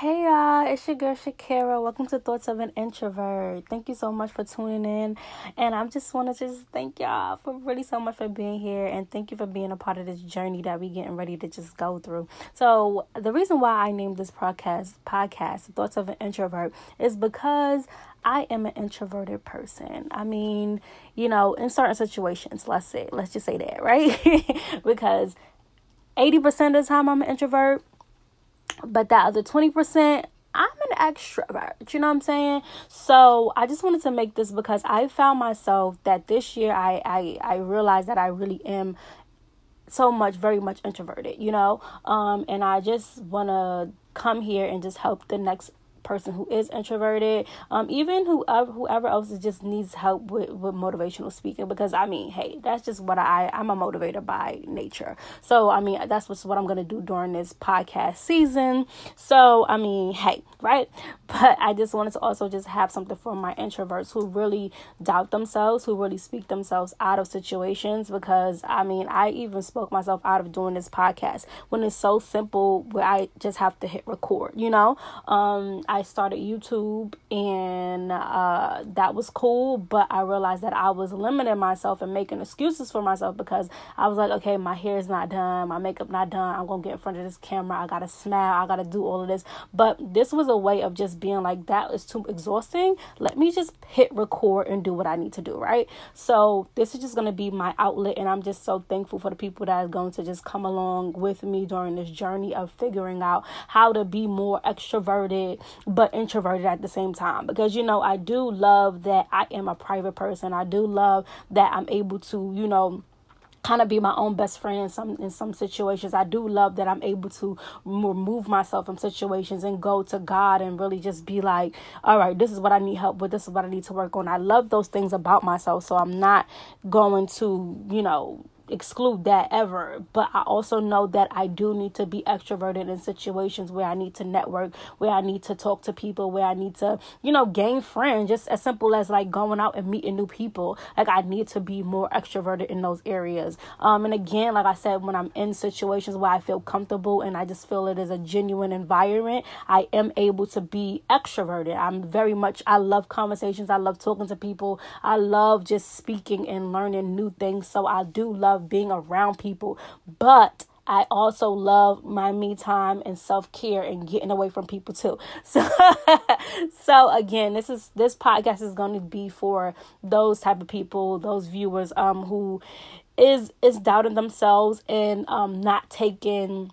Hey y'all, it's your girl Shakira. Welcome to Thoughts of an Introvert. Thank you so much for tuning in. And I just want to just thank y'all for really so much for being here and thank you for being a part of this journey that we're getting ready to just go through. So the reason why I named this podcast podcast Thoughts of an Introvert is because I am an introverted person. I mean, you know, in certain situations, let's say, let's just say that, right? because 80% of the time I'm an introvert but that other 20%, I'm an extrovert. You know what I'm saying? So I just wanted to make this because I found myself that this year I I, I realized that I really am so much very much introverted you know um and i just want to come here and just help the next person who is introverted, um, even whoever whoever else just needs help with, with motivational speaking. Because I mean, hey, that's just what I I'm a motivator by nature. So I mean, that's what's what I'm gonna do during this podcast season. So I mean, hey, right? But I just wanted to also just have something for my introverts who really doubt themselves, who really speak themselves out of situations. Because I mean, I even spoke myself out of doing this podcast when it's so simple where I just have to hit record. You know, um, started YouTube and uh, that was cool, but I realized that I was limiting myself and making excuses for myself because I was like, okay, my hair is not done, my makeup not done. I'm gonna get in front of this camera. I gotta smile. I gotta do all of this. But this was a way of just being like, that is too exhausting. Let me just hit record and do what I need to do, right? So this is just gonna be my outlet, and I'm just so thankful for the people that are going to just come along with me during this journey of figuring out how to be more extroverted but introverted at the same time because you know I do love that I am a private person. I do love that I'm able to, you know, kind of be my own best friend in some in some situations. I do love that I'm able to remove myself from situations and go to God and really just be like, all right, this is what I need help with. This is what I need to work on. I love those things about myself, so I'm not going to, you know, exclude that ever. But i also know that i do need to be extroverted in situations where i need to network where i need to talk to people where i need to you know gain friends. Just as simple as like going out and meeting new people. Like i need to be more extroverted in those areas. Um and again like i said when i'm in situations where i feel comfortable and i just feel it is a genuine environment i am able to be extroverted. I'm very much i love conversations. I love talking to people. I love just speaking and learning new things. So i do love love being around people, but I also love my me time and self care and getting away from people too. So, so again, this is this podcast is going to be for those type of people, those viewers, um, who is is doubting themselves and um not taking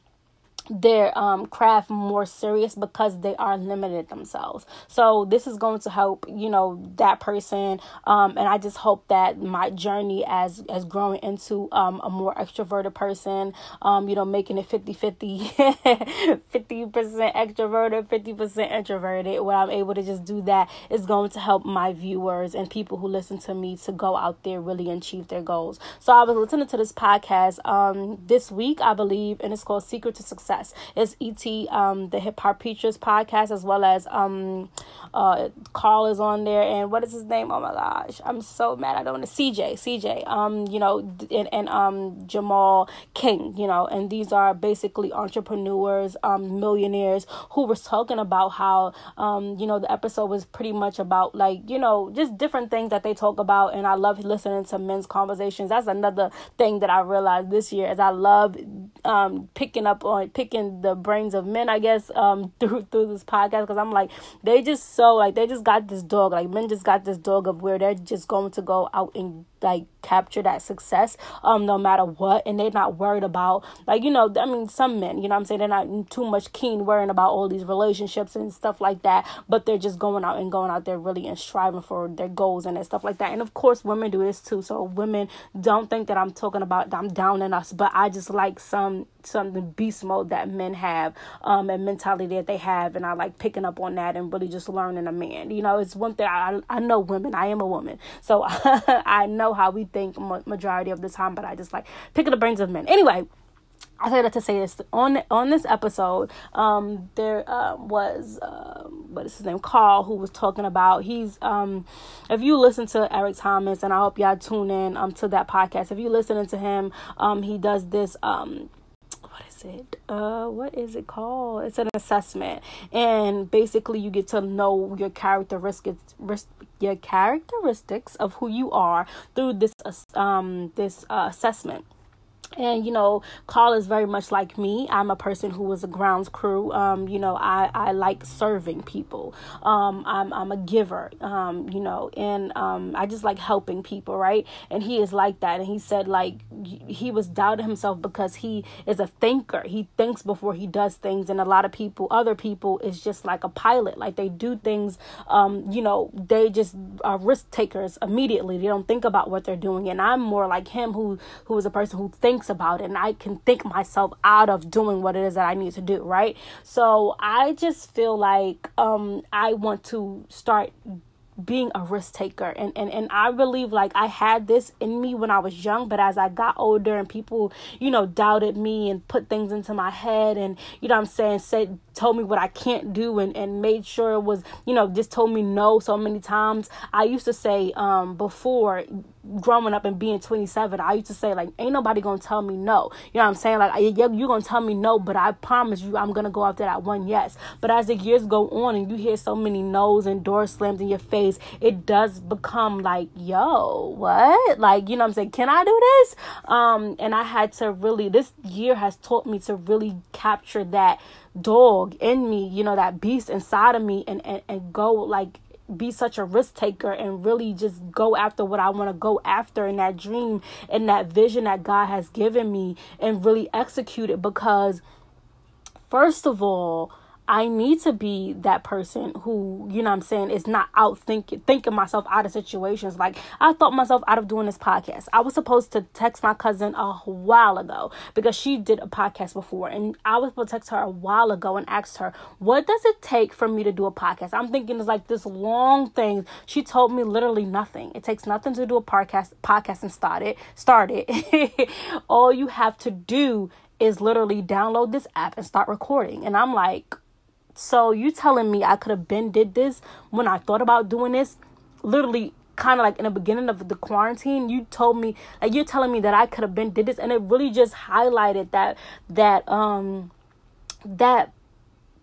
their um, craft more serious because they are limited themselves. So this is going to help, you know, that person. Um, and I just hope that my journey as as growing into um, a more extroverted person, um, you know, making it 50 50, 50% extroverted, 50% introverted, where I'm able to just do that is going to help my viewers and people who listen to me to go out there really achieve their goals. So I was listening to this podcast um, this week, I believe, and it's called Secret to Success Success. It's ET, um, the Hip Hop Preachers podcast, as well as um, uh, Carl is on there. And what is his name? Oh my gosh, I'm so mad. I don't know. CJ, CJ, um, you know, and, and um, Jamal King, you know, and these are basically entrepreneurs, um, millionaires who was talking about how, um, you know, the episode was pretty much about like, you know, just different things that they talk about. And I love listening to men's conversations. That's another thing that I realized this year is I love um, picking up on picking the brains of men, I guess, um, through through this podcast because I'm like they just so like they just got this dog. Like men just got this dog of where they're just going to go out and like capture that success um no matter what and they're not worried about like you know i mean some men you know i'm saying? They're not too much keen worrying about all these relationships and stuff like that but they're just going out and going out there really and striving for their goals and stuff like that. And of course women do this too. So women don't think that i'm talking about i'm downing us but i just like some some the beast mode that men have um and mentality that they have and i like picking up on that and really just learning a man you know it's one thing i i know women i am a woman so i know how we think majority of the time, but I just like picking the brains of men. Anyway, I say that to say this on on this episode. Um, there uh, was uh, what is his name, Carl, who was talking about. He's um, if you listen to Eric Thomas, and I hope y'all tune in um to that podcast. If you listening to him, um, he does this um it? Uh, what is it called? It's an assessment, and basically you get to know your characteristics, your characteristics of who you are through this um this uh, assessment and you know carl is very much like me. I'm a person who was a grounds crew. Um, you know i i like serving people. Um, i'm i'm a giver um, you know and um, i just like helping people right? And he is like that. And he said like he was doubting himself because he is a thinker. He thinks before he does things. And a lot of people other people is just like a pilot. Like they do things um, you know they just are risk takers immediately. They don't think about what they're doing. And i'm more like him who who is a person who thinks thinks about it and I can think myself out of doing what it is that I need to do, right? So I just feel like um I want to start being a risk taker and, and and I believe like I had this in me when I was young but as I got older and people you know doubted me and put things into my head and you know I'm saying said told me what I can't do and and made sure it was you know just told me no so many times I used to say um before growing up and being 27 I used to say like ain't nobody gonna tell me no you know what I'm saying like yeah you gonna tell me no but I promise you I'm gonna go after that one yes but as the years go on and you hear so many no's and doors slammed in your face it does become like, yo, what? Like, you know what I'm saying? Can I do this? Um, and I had to really, this year has taught me to really capture that dog in me, you know, that beast inside of me and, and, and go like be such a risk taker and really just go after what I want to go after in that dream and that vision that God has given me and really execute it because first of all I need to be that person who, you know I'm saying, is not out thinking thinking myself out of situations. Like I thought myself out of doing this podcast. I was supposed to text my cousin a while ago because she did a podcast before and I was supposed to text her a while ago and asked her, "What does it take for me to do a podcast?" I'm thinking it's like this long thing. She told me literally nothing. It takes nothing to do a podcast podcast and start it. Start it. All you have to do is literally download this app and start recording. And I'm like, so you telling me I could have been did this when I thought about doing this? Literally kind of like in the beginning of the quarantine you told me like you're telling me that I could have been did this and it really just highlighted that that um that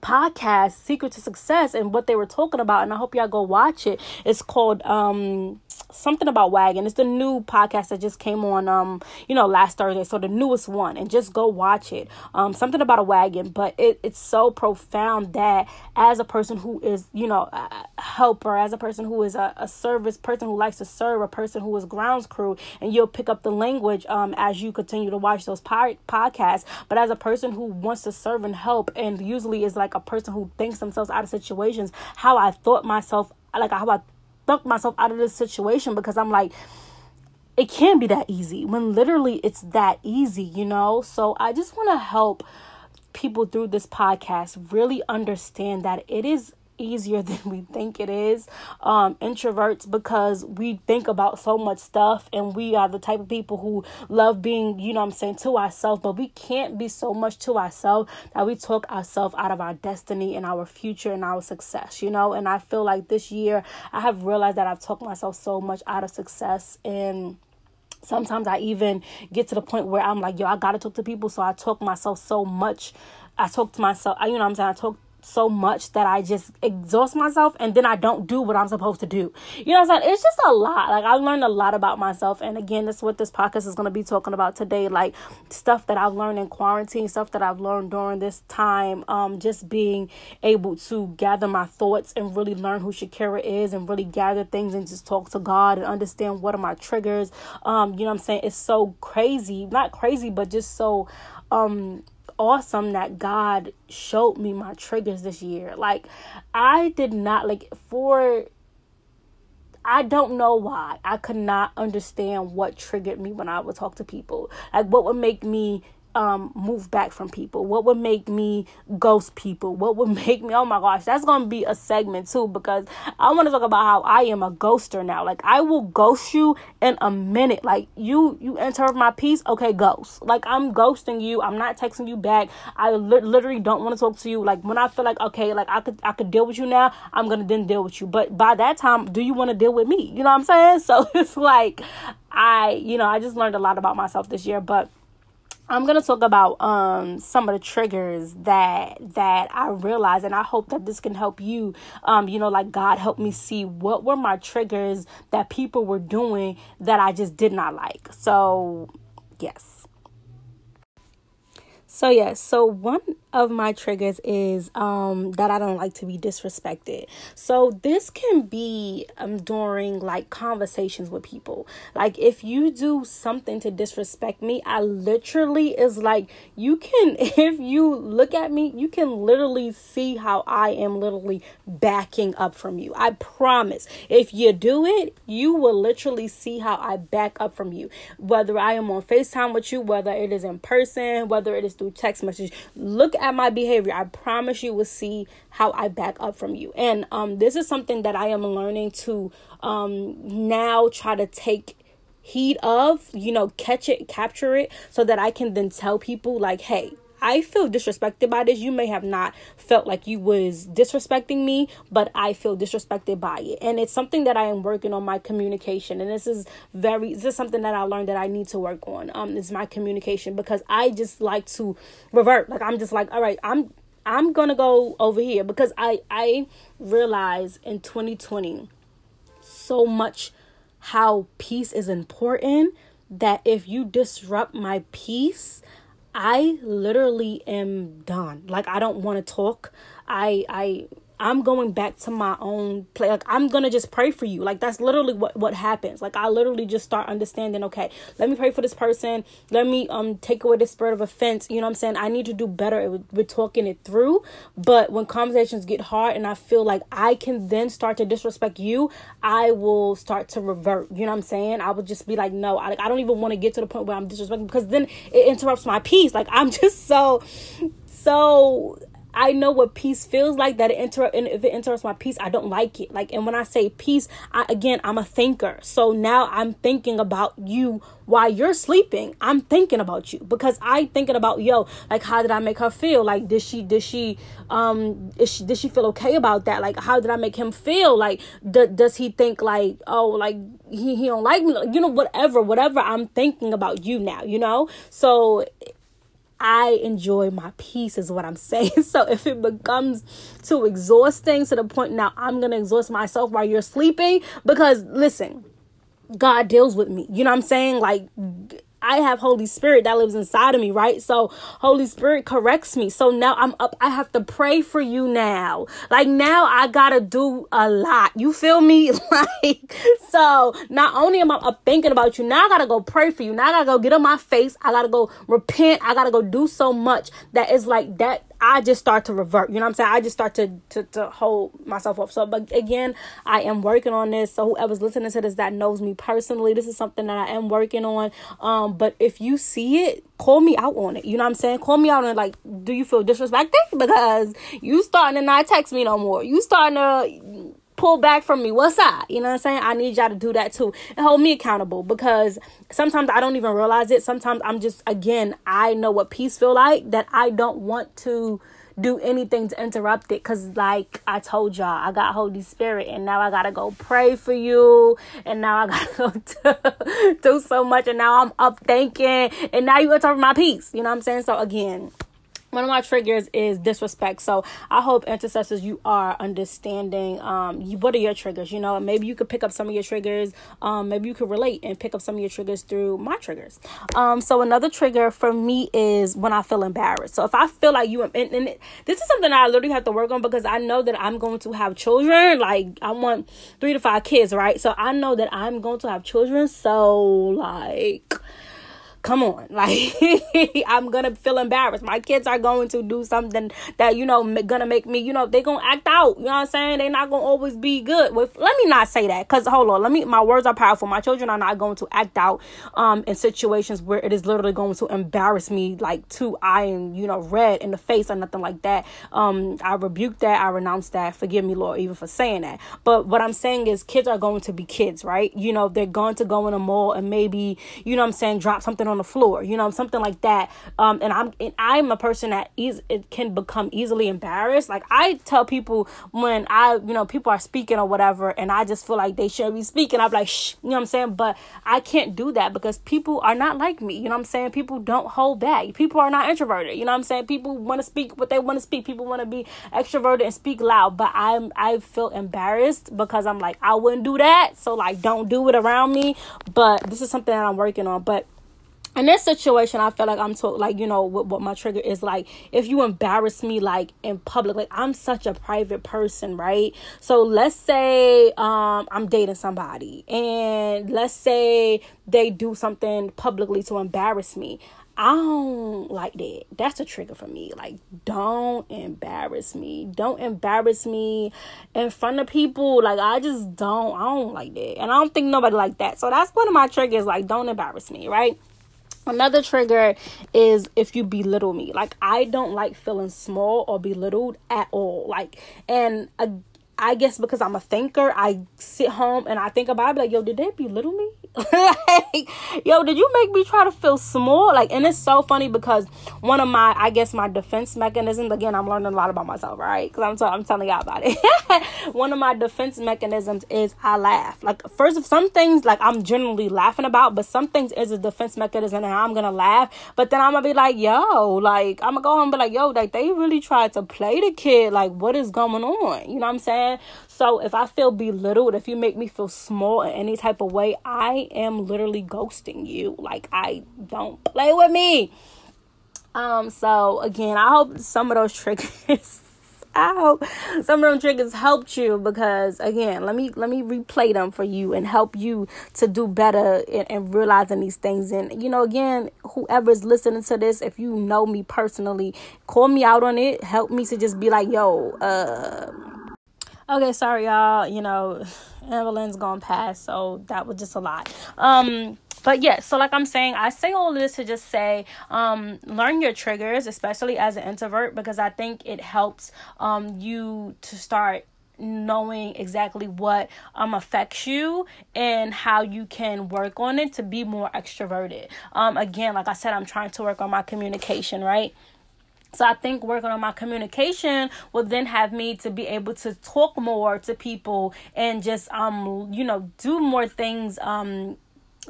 podcast secret to success and what they were talking about and i hope y'all go watch it. It's called um something about wagon it's the new podcast that just came on um you know last thursday so the newest one and just go watch it. Um something about a wagon but it, it's so profound that as a person who is you know a helper as a person who is a, a service person who likes to serve a person who is grounds crew and you'll pick up the language um as you continue to watch those pod- podcasts but as a person who wants to serve and help and usually is like a person who thinks themselves out of situations how i thought myself like how i stuck myself out of this situation because I'm like, it can't be that easy when literally it's that easy, you know? So I just want to help people through this podcast really understand that it is easier than we think it is. Um, introverts, because we think about so much stuff and we are the type of people who love being, you know I'm saying, to ourselves, but we can't be so much to ourselves that we talk ourselves out of our destiny and our future and our success, you know? And I feel like this year I have realized that I've talked myself so much out of success and sometimes I even get to the point where I'm like, yo, I gotta talk to people. So I talk myself so much. I talk to myself, you know I'm saying? I talk so much that I just exhaust myself and then I don't do what I'm supposed to do. You know what I'm saying? It's just a lot. Like I learned a lot about myself. And again, that's what this podcast is gonna be talking about today. Like stuff that I've learned in quarantine, stuff that I've learned during this time. Um, just being able to gather my thoughts and really learn who Shakira is and really gather things and just talk to God and understand what are my triggers. Um, you know what I'm saying? It's so crazy. Not crazy, but just so um awesome that God showed me my triggers this year. Like I did not like for I don't know why. I could not understand what triggered me when I would talk to people. Like what would make me um move back from people? What would make me ghost people? What would make me oh my gosh that's gonna be a segment too because i want to talk about how i am a ghoster now. Like i will ghost you in a minute. Like you you enter my peace? Okay ghost. Like i'm ghosting you. I'm not texting you back. I li- literally don't want to talk to you. Like when i feel like okay like i could i could deal with you now i'm gonna then deal with you. But by that time do you want to deal with me? You know what i'm saying? So it's like i you know i just learned a lot about myself this year but I'm gonna talk about um some of the triggers that that I realized, and I hope that this can help you. Um, you know, like God helped me see what were my triggers that people were doing that I just did not like. So, yes. So yes, so one of my triggers is um that I don't like to be disrespected. So this can be um during like conversations with people. Like if you do something to disrespect me, I literally is like you can if you look at me, you can literally see how I am literally backing up from you. I promise. If you do it, you will literally see how I back up from you. Whether I am on FaceTime with you, whether it is in person, whether it is through text message. Look at my behavior. I promise you will see how I back up from you. And um, this is something that I am learning to um, now try to take heed of, you know, catch it, capture it, so that I can then tell people, like, hey, I feel disrespected by this. You may have not felt like you was disrespecting me, but I feel disrespected by it. And it's something that I am working on my communication. And this is very this is something that I learned that I need to work on. Um is my communication because I just like to revert. Like I'm just like, all right, I'm I'm gonna go over here because I I realize in 2020 so much how peace is important that if you disrupt my peace I literally am done. Like I don't want to talk. I I I'm going back to my own play. Like I'm gonna just pray for you. Like that's literally what what happens. Like I literally just start understanding. Okay, let me pray for this person. Let me um take away the spirit of offense. You know what I'm saying? I need to do better with, with talking it through. But when conversations get hard and I feel like I can then start to disrespect you, I will start to revert. You know what I'm saying? I would just be like, no, I, like I don't even want to get to the point where I'm disrespecting because then it interrupts my peace. Like I'm just so so I know what peace feels like. That it inter if it interrupts my peace, I don't like it. Like, and when I say peace, I again I'm a thinker. So now I'm thinking about you while you're sleeping. I'm thinking about you because I thinking about yo. Like, how did I make her feel? Like, did she did she um she did she feel okay about that? Like, how did I make him feel? Like, d- does he think like oh like he he don't like me? You know whatever whatever. I'm thinking about you now. You know so I enjoy my peace, is what I'm saying. So if it becomes too exhausting to the point now I'm going to exhaust myself while you're sleeping, because listen, God deals with me. You know what I'm saying? Like, I have Holy Spirit that lives inside of me, right? So Holy Spirit corrects me. So now I'm up. I have to pray for you now. Like now I gotta do a lot. You feel me? like so not only am I up thinking about you, now I gotta go pray for you. Now I gotta go get on my face. I gotta go repent. I gotta go do so much that is like that I just start to revert. You know what I'm saying? I just start to, to, to hold myself up. So, but again, I am working on this. So whoever's listening to this that knows me personally, this is something that I am working on. Um, but if you see it, call me out on it. You know what I'm saying? Call me out on it. Like, do you feel disrespected? Because you starting to not text me no more. You starting to pull back from me. What's that? You know what I'm saying? I need y'all to do that too and hold me accountable because sometimes I don't even realize it. Sometimes I'm just again, I know what peace feel like that I don't want to do anything to interrupt it because like i told y'all i got holy spirit and now i gotta go pray for you and now i gotta go do so much and now i'm up thinking and now you interrupt my peace you know what i'm saying so again one of my triggers is disrespect. So i hope intercessors you are understanding um you, what are your triggers you know? Maybe you could pick up some of your triggers um maybe you could relate and pick up some of your triggers through my triggers. Um so another trigger for me is when i feel embarrassed. So if i feel like you and, and this is something i literally have to work on because i know that i'm going to have children. Like i want three to five kids right? So i know that i'm going to have children. So like come on. Like i'm gonna feel embarrassed. My kids are going to do something that you know gonna make me you know they gonna act out. You know what i'm saying? They're not gonna always be good. With let me not say that because hold on. Let me my words are powerful. My children are not going to act out um in situations where it is literally going to embarrass me like to i am you know red in the face or nothing like that. Um i rebuke that. I renounce that. Forgive me lord even for saying that. But what i'm saying is kids are going to be kids right? You know they're going to go in a mall and maybe you know i'm saying drop something on the floor, you know, something like that. Um, and I'm and I'm a person that is it can become easily embarrassed. Like I tell people when I you know people are speaking or whatever, and I just feel like they should be speaking. I'm like, shh, you know what I'm saying? But I can't do that because people are not like me. You know what I'm saying? People don't hold back. People are not introverted. You know what I'm saying? People want to speak what they want to speak. People want to be extroverted and speak loud. But I'm I feel embarrassed because I'm like I wouldn't do that. So like don't do it around me. But this is something that I'm working on. But in this situation, I feel like I'm told, like, you know, what, what my trigger is like, if you embarrass me, like, in public, like, I'm such a private person, right? So let's say um, I'm dating somebody, and let's say they do something publicly to embarrass me. I don't like that. That's a trigger for me. Like, don't embarrass me. Don't embarrass me in front of people. Like, I just don't. I don't like that. And I don't think nobody like that. So that's one of my triggers. Like, don't embarrass me, right? Another trigger is if you belittle me. Like I don't like feeling small or belittled at all. Like and I guess because I'm a thinker, I sit home and I think about it, like, yo, did they belittle me? Like, yo, did you make me try to feel small? Like, and it's so funny because one of my, I guess, my defense mechanisms. Again, I'm learning a lot about myself, right? Because I'm, t- I'm telling y'all about it. one of my defense mechanisms is I laugh. Like, first, of some things like I'm generally laughing about, but some things is a defense mechanism, and I'm gonna laugh. But then I'm gonna be like, yo, like I'm gonna go home and be like, yo, like they really tried to play the kid. Like, what is going on? You know what I'm saying? So if I feel belittled, if you make me feel small in any type of way, I am literally ghosting you. Like I don't play with me. Um, so again, I hope some of those triggers I hope some of them triggers helped you because again, let me let me replay them for you and help you to do better and, realizing these things. And you know, again, whoever's listening to this, if you know me personally, call me out on it. Help me to just be like, yo, uh Okay, sorry y'all. You know, Evelyn's gone past, so that was just a lot. Um, but yeah, so like I'm saying, I say all this to just say, um, learn your triggers, especially as an introvert, because I think it helps um you to start knowing exactly what um affects you and how you can work on it to be more extroverted. Um again, like I said, I'm trying to work on my communication, right? So I think working on my communication will then have me to be able to talk more to people and just um you know do more things um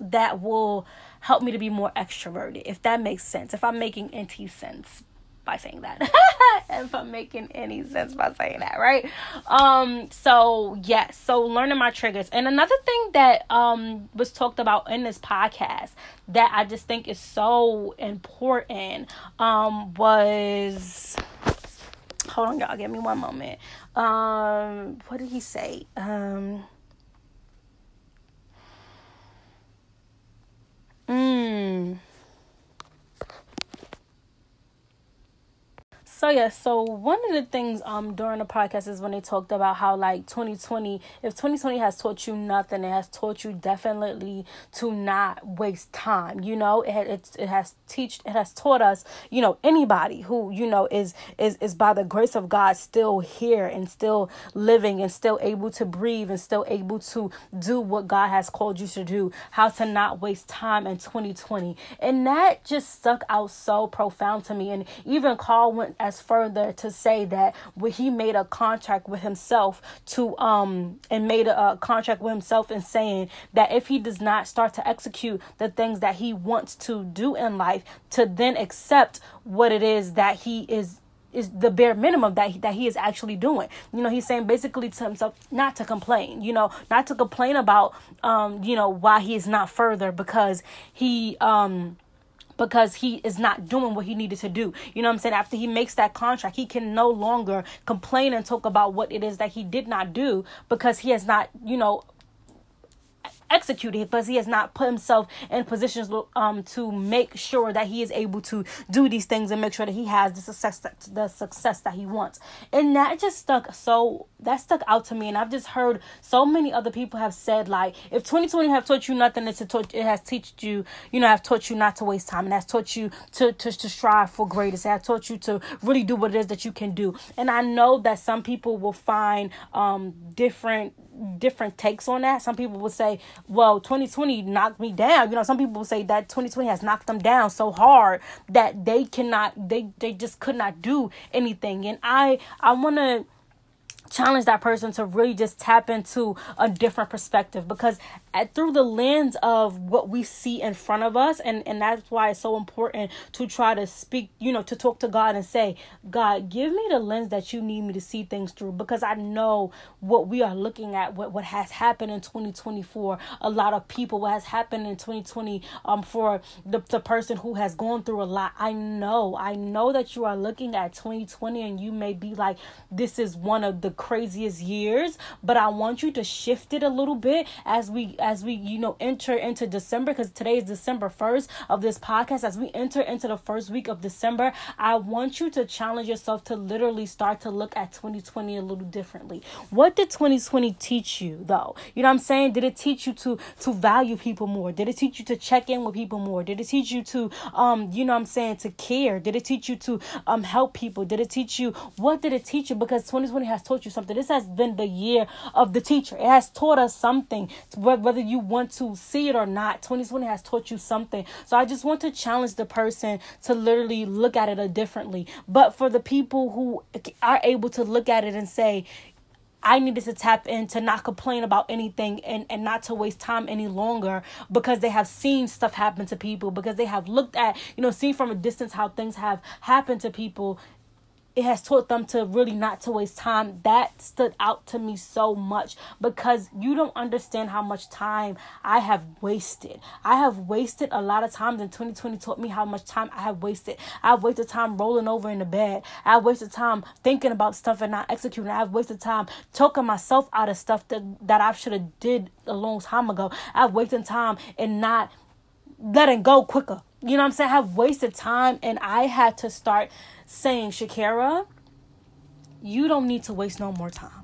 that will help me to be more extroverted if that makes sense if I'm making any sense by saying that. if I'm making any sense by saying that, right? Um, so yes, so learning my triggers. And another thing that um was talked about in this podcast that I just think is so important um was hold on y'all, give me one moment. Um what did he say? Um Mm. So yeah, so one of the things um during the podcast is when they talked about how like 2020, if 2020 has taught you nothing, it has taught you definitely to not waste time. You know, it it it has teach it has taught us, you know, anybody who you know is is is by the grace of God still here and still living and still able to breathe and still able to do what God has called you to do, how to not waste time in 2020, and that just stuck out so profound to me. And even Carl went as as further to say that when he made a contract with himself to um and made a, a contract with himself and saying that if he does not start to execute the things that he wants to do in life to then accept what it is that he is is the bare minimum that he, that he is actually doing. You know, he's saying basically to himself not to complain. You know, not to complain about um you know why he is not further because he um because he is not doing what he needed to do. You know what I'm saying? After he makes that contract, he can no longer complain and talk about what it is that he did not do because he has not, you know, executed because he has not put himself in positions um to make sure that he is able to do these things and make sure that he has the success that, the success that he wants. And that just stuck so that stuck out to me. And I've just heard so many other people have said like if 2020 have taught you nothing it's taught it has taught you you know have taught you not to waste time. And has taught you to to, to strive for greatness. It has taught you to really do what it is that you can do. And I know that some people will find um different different takes on that. Some people will say, well, 2020 knocked me down. You know, some people say that 2020 has knocked them down so hard that they cannot, they, they just could not do anything. And I, I want to challenge that person to really just tap into a different perspective because at, through the lens of what we see in front of us and and that's why it's so important to try to speak you know to talk to god and say god give me the lens that you need me to see things through because i know what we are looking at what, what has happened in 2024 a lot of people what has happened in 2020 um for the, the person who has gone through a lot. I know i know that you are looking at 2020 and you may be like this is one of the craziest years but i want you to shift it a little bit as we as we, you know, enter into December, because today is December 1st of this podcast, as we enter into the first week of December, I want you to challenge yourself to literally start to look at 2020 a little differently. What did 2020 teach you though? You know what I'm saying? Did it teach you to to value people more? Did it teach you to check in with people more? Did it teach you to um, you know I'm saying, to care? Did it teach you to um help people? Did it teach you what did it teach you? Because 2020 has taught you something. This has been the year of the teacher. It has taught us something. Whether whether you want to see it or not 2020 has taught you something. So i just want to challenge the person to literally look at it a differently. But for the people who are able to look at it and say I needed to tap in to not complain about anything and, and not to waste time any longer because they have seen stuff happen to people, because they have looked at, you know, seen from a distance how things have happened to people it has taught them to really not to waste time. That stood out to me so much because you don't understand how much time i have wasted. I have wasted a lot of times and 2020 taught me how much time i have wasted. I've wasted time rolling over in the bed. I've wasted time thinking about stuff and not executing. I've wasted time choking myself out of stuff that, that i should have did a long time ago. I've wasted time and not letting go quicker you know what i'm saying i've wasted time and i had to start saying, Shakira, you don't need to waste no more time.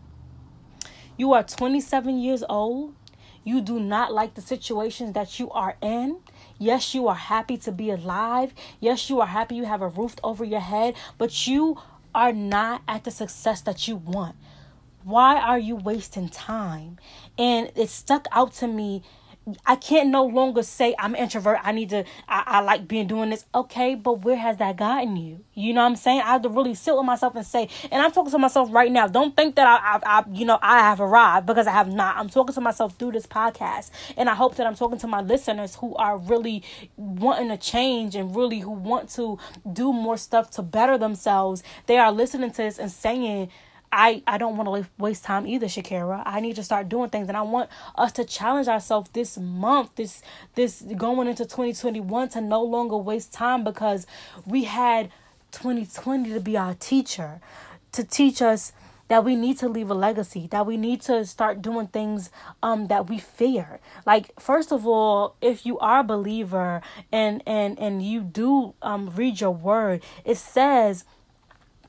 You are 27 years old. You do not like the situations that you are in. Yes, you are happy to be alive. Yes, you are happy you have a roof over your head, but you are not at the success that you want. Why are you wasting time? And it stuck out to me I can't no longer say I'm introvert. I need to. I, I like being doing this. Okay, but where has that gotten you? You know what I'm saying? I have to really sit with myself and say. And I'm talking to myself right now. Don't think that I, I, I, you know, I have arrived because I have not. I'm talking to myself through this podcast, and I hope that I'm talking to my listeners who are really wanting to change and really who want to do more stuff to better themselves. They are listening to this and saying I, I don't want to waste time either, Shakira. I need to start doing things, and I want us to challenge ourselves this month, this this going into 2021 to no longer waste time because we had 2020 to be our teacher, to teach us that we need to leave a legacy that we need to start doing things um that we fear like first of all if you are a believer and and and you do um read your word it says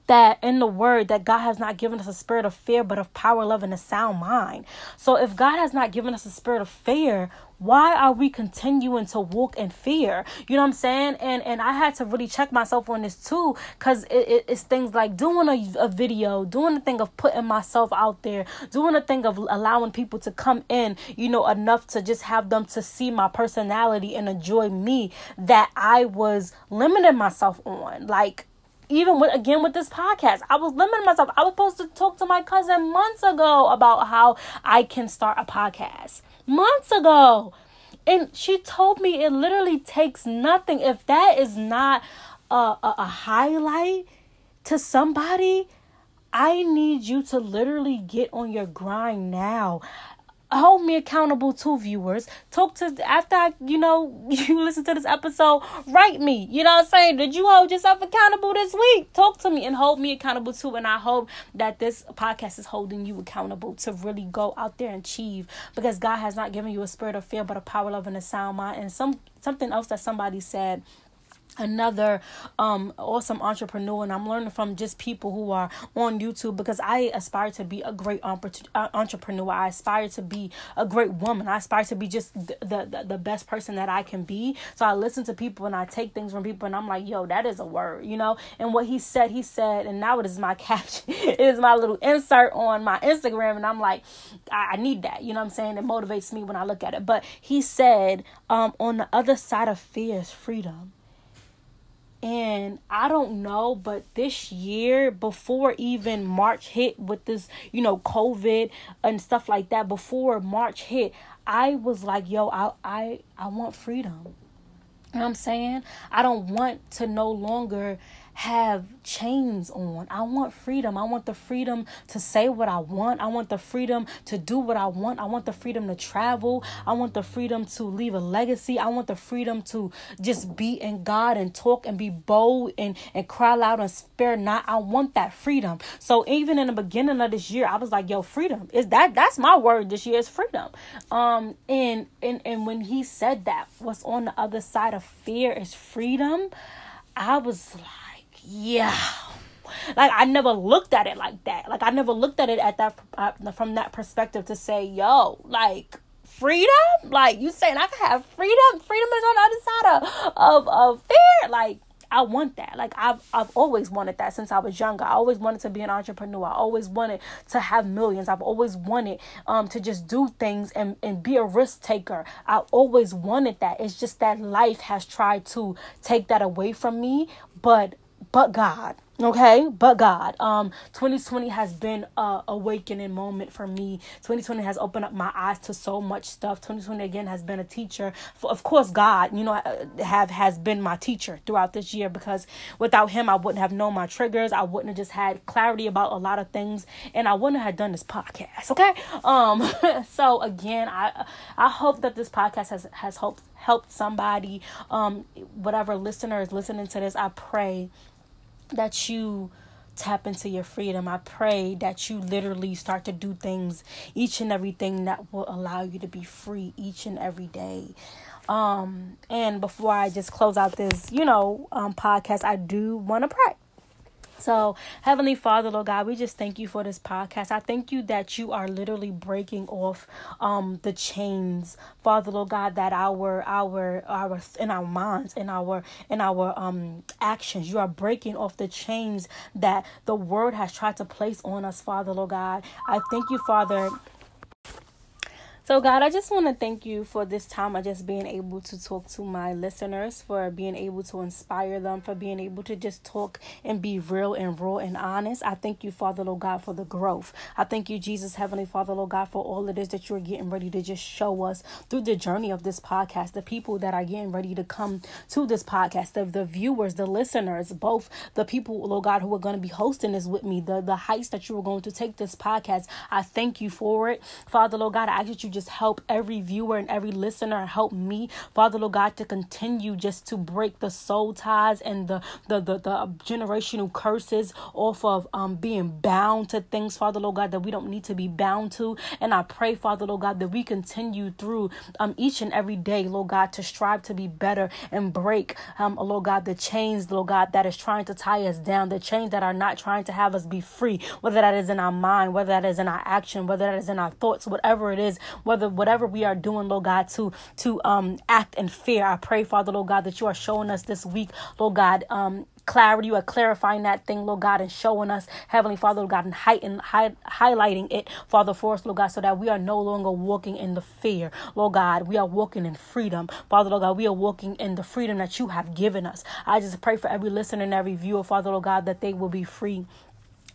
that in the word that God has not given us a spirit of fear, but of power, love, and a sound mind. So if God has not given us a spirit of fear, why are we continuing to walk in fear? You know what I'm saying? And and I had to really check myself on this too, because it, it, it's things like doing a, a video, doing the thing of putting myself out there, doing the thing of allowing people to come in, you know, enough to just have them to see my personality and enjoy me that I was limiting myself on. Like even with again with this podcast i was limiting myself. I was supposed to talk to my cousin months ago about how i can start a podcast. Months ago. And she told me it literally takes nothing. If that is not a, a, a highlight to somebody I need you to literally get on your grind now hold me accountable to viewers. Talk to after I, you know, you listen to this episode, write me. You know what I'm saying? Did you hold yourself accountable this week? Talk to me and hold me accountable too. And I hope that this podcast is holding you accountable to really go out there and achieve because God has not given you a spirit of fear, but a power, love, and a sound mind. And some something else that somebody said another um awesome entrepreneur and I'm learning from just people who are on YouTube because I aspire to be a great uh, entrepreneur. I aspire to be a great woman. I aspire to be just the, the the best person that I can be. So I listen to people and I take things from people and I'm like yo that is a word you know? And what he said he said and now it is my caption it is my little insert on my Instagram and I'm like I, I need that you know what I'm saying? It motivates me when I look at it. But he said um on the other side of fear is freedom and I don't know, but this year, before even March hit with this, you know, COVID and stuff like that, before March hit, I was like, yo, I I I want freedom. You know I'm saying? I don't want to no longer have chains on. I want freedom. I want the freedom to say what I want. I want the freedom to do what I want. I want the freedom to travel. I want the freedom to leave a legacy. I want the freedom to just be in God and talk and be bold and, and cry loud and spare not. I want that freedom. So even in the beginning of this year, I was like, yo, freedom is that that's my word this year is freedom. Um and and and when he said that, what's on the other side of fear is freedom. I was like yeah like i never looked at it like that like i never looked at it at that from that perspective to say yo like freedom like you saying i can have freedom freedom is on the other side of of, of fear like I want that. Like I've I've always wanted that since I was younger. I always wanted to be an entrepreneur. I always wanted to have millions. I've always wanted um to just do things and and be a risk taker. I always wanted that. It's just that life has tried to take that away from me, but but God. Okay, but God. Um, 2020 has been a awakening moment for me. 2020 has opened up my eyes to so much stuff. 2020 again has been a teacher. For, of course, God, you know, uh, have has been my teacher throughout this year because without Him, I wouldn't have known my triggers. I wouldn't have just had clarity about a lot of things, and I wouldn't have done this podcast. Okay, um, so again, I I hope that this podcast has has helped helped somebody. Um, whatever listener is listening to this, I pray that you tap into your freedom. I pray that you literally start to do things, each and everything that will allow you to be free each and every day. Um, and before I just close out this, you know, um, podcast, I do want to pray. So, Heavenly Father, Lord God, we just thank you for this podcast. I thank you that you are literally breaking off um the chains, Father, Lord God, that our our our in our minds, in our in our um actions, you are breaking off the chains that the world has tried to place on us, Father, Lord God. I thank you, Father so, God, I just want to thank you for this time of just being able to talk to my listeners, for being able to inspire them, for being able to just talk and be real and raw and honest. I thank you, Father, Lord God, for the growth. I thank you, Jesus, Heavenly Father, Lord God, for all it is that you're getting ready to just show us through the journey of this podcast, the people that are getting ready to come to this podcast, the, the viewers, the listeners, both the people, Lord God, who are going to be hosting this with me, the, the heights that you are going to take this podcast. I thank you for it. Father, Lord God, I ask that you just help every viewer and every listener. Help me, Father Lord God, to continue just to break the soul ties and the the the, the generational curses off of um being bound to things, Father Lord God, that we don't need to be bound to. And I pray, Father Lord God, that we continue through um each and every day, Lord God, to strive to be better and break um Lord God the chains, Lord God, that is trying to tie us down, the chains that are not trying to have us be free, whether that is in our mind, whether that is in our action, whether that is in our thoughts, whatever it is, whether whatever we are doing, Lord God, to to um act in fear. I pray, Father, Lord God, that you are showing us this week, Lord God, um clarity. You are clarifying that thing, Lord God, and showing us, Heavenly Father, Lord God, and heighten, high, highlighting it, Father, for us, Lord God, so that we are no longer walking in the fear, Lord God. We are walking in freedom, Father, Lord God. We are walking in the freedom that you have given us. I just pray for every listener and every viewer, Father, Lord God, that they will be free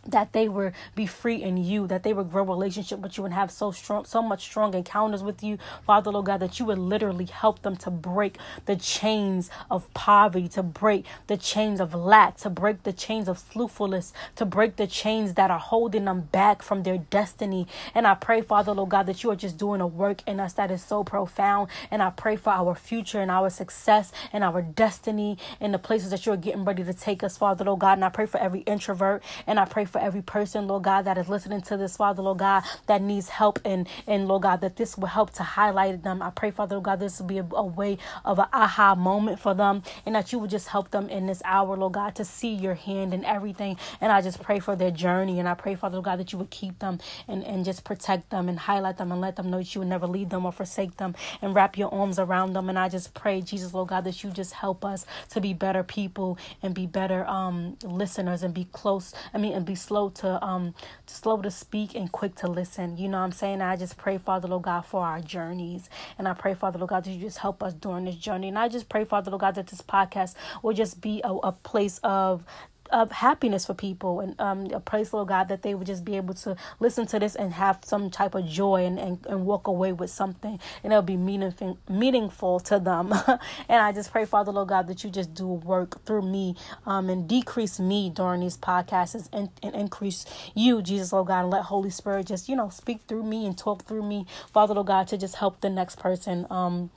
that they will be free in you, that they would grow relationship with you and have so strong, so much strong encounters with you, Father Lord God, that you would literally help them to break the chains of poverty, to break the chains of lack, to break the chains of slothfulness, to break the chains that are holding them back from their destiny. And I pray, Father Lord God, that you are just doing a work in us that is so profound. And I pray for our future and our success and our destiny and the places that you are getting ready to take us, Father Lord God. And I pray for every introvert and I pray for every person, Lord God, that is listening to this, Father, Lord God, that needs help and and Lord God, that this will help to highlight them. I pray, Father, Lord God, this will be a, a way of an aha moment for them and that you would just help them in this hour, Lord God, to see your hand in everything. And I just pray for their journey and I pray, Father, Lord God, that you would keep them and, and just protect them and highlight them and let them know that you would never leave them or forsake them and wrap your arms around them. And I just pray, Jesus, Lord God, that you just help us to be better people and be better um listeners and be close. I mean, and be slow to um slow to speak and quick to listen. You know what I'm saying? I just pray, Father, Lord God, for our journeys. And I pray, Father, Lord God, that you just help us during this journey. And I just pray, Father, Lord God, that this podcast will just be a, a place of of happiness for people and um, place, Lord God, that they would just be able to listen to this and have some type of joy and, and, and walk away with something and it'll be meaningful meaningful to them. and I just pray, Father, Lord God, that you just do work through me um, and decrease me during these podcasts and, and increase you, Jesus, Lord God, and let Holy Spirit just, you know, speak through me and talk through me, Father, Lord God, to just help the next person. Um,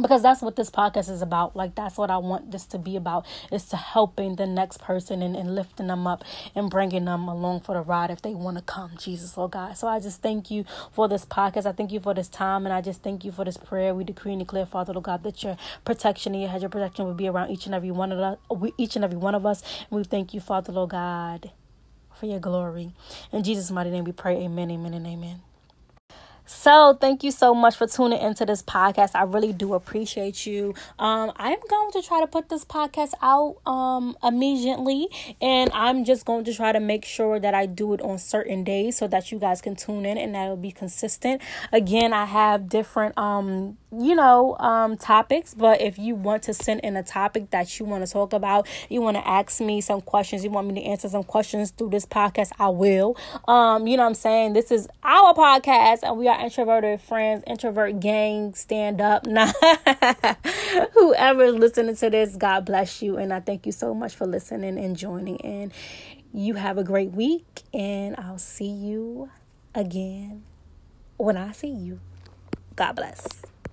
because that's what this podcast is about. Like that's what i want this to be about is to helping the next person and, and lifting them up and bringing them along for the ride if they want to come jesus lord god. So i just thank you for this podcast. I thank you for this time and i just thank you for this prayer. We decree and declare father lord god that your protection and your of protection will be around each and every one of us each and every one of us. And we thank you father lord god for your glory. In jesus mighty name we pray. Amen amen and amen so, thank you so much for tuning into this podcast. I really do appreciate you. Um, I'm going to try to put this podcast out um immediately, and I'm just going to try to make sure that I do it on certain days so that you guys can tune in and that will be consistent. Again, I have different um you know um topics, but if you want to send in a topic that you want to talk about, you want to ask me some questions, you want me to answer some questions through this podcast, I will. Um, you know I'm saying? This is our podcast, and we are introverted friends, introvert gang, stand up. Nah, whoever is listening to this, God bless you. And I thank you so much for listening and joining. And you have a great week. And I'll see you again when I see you. God bless.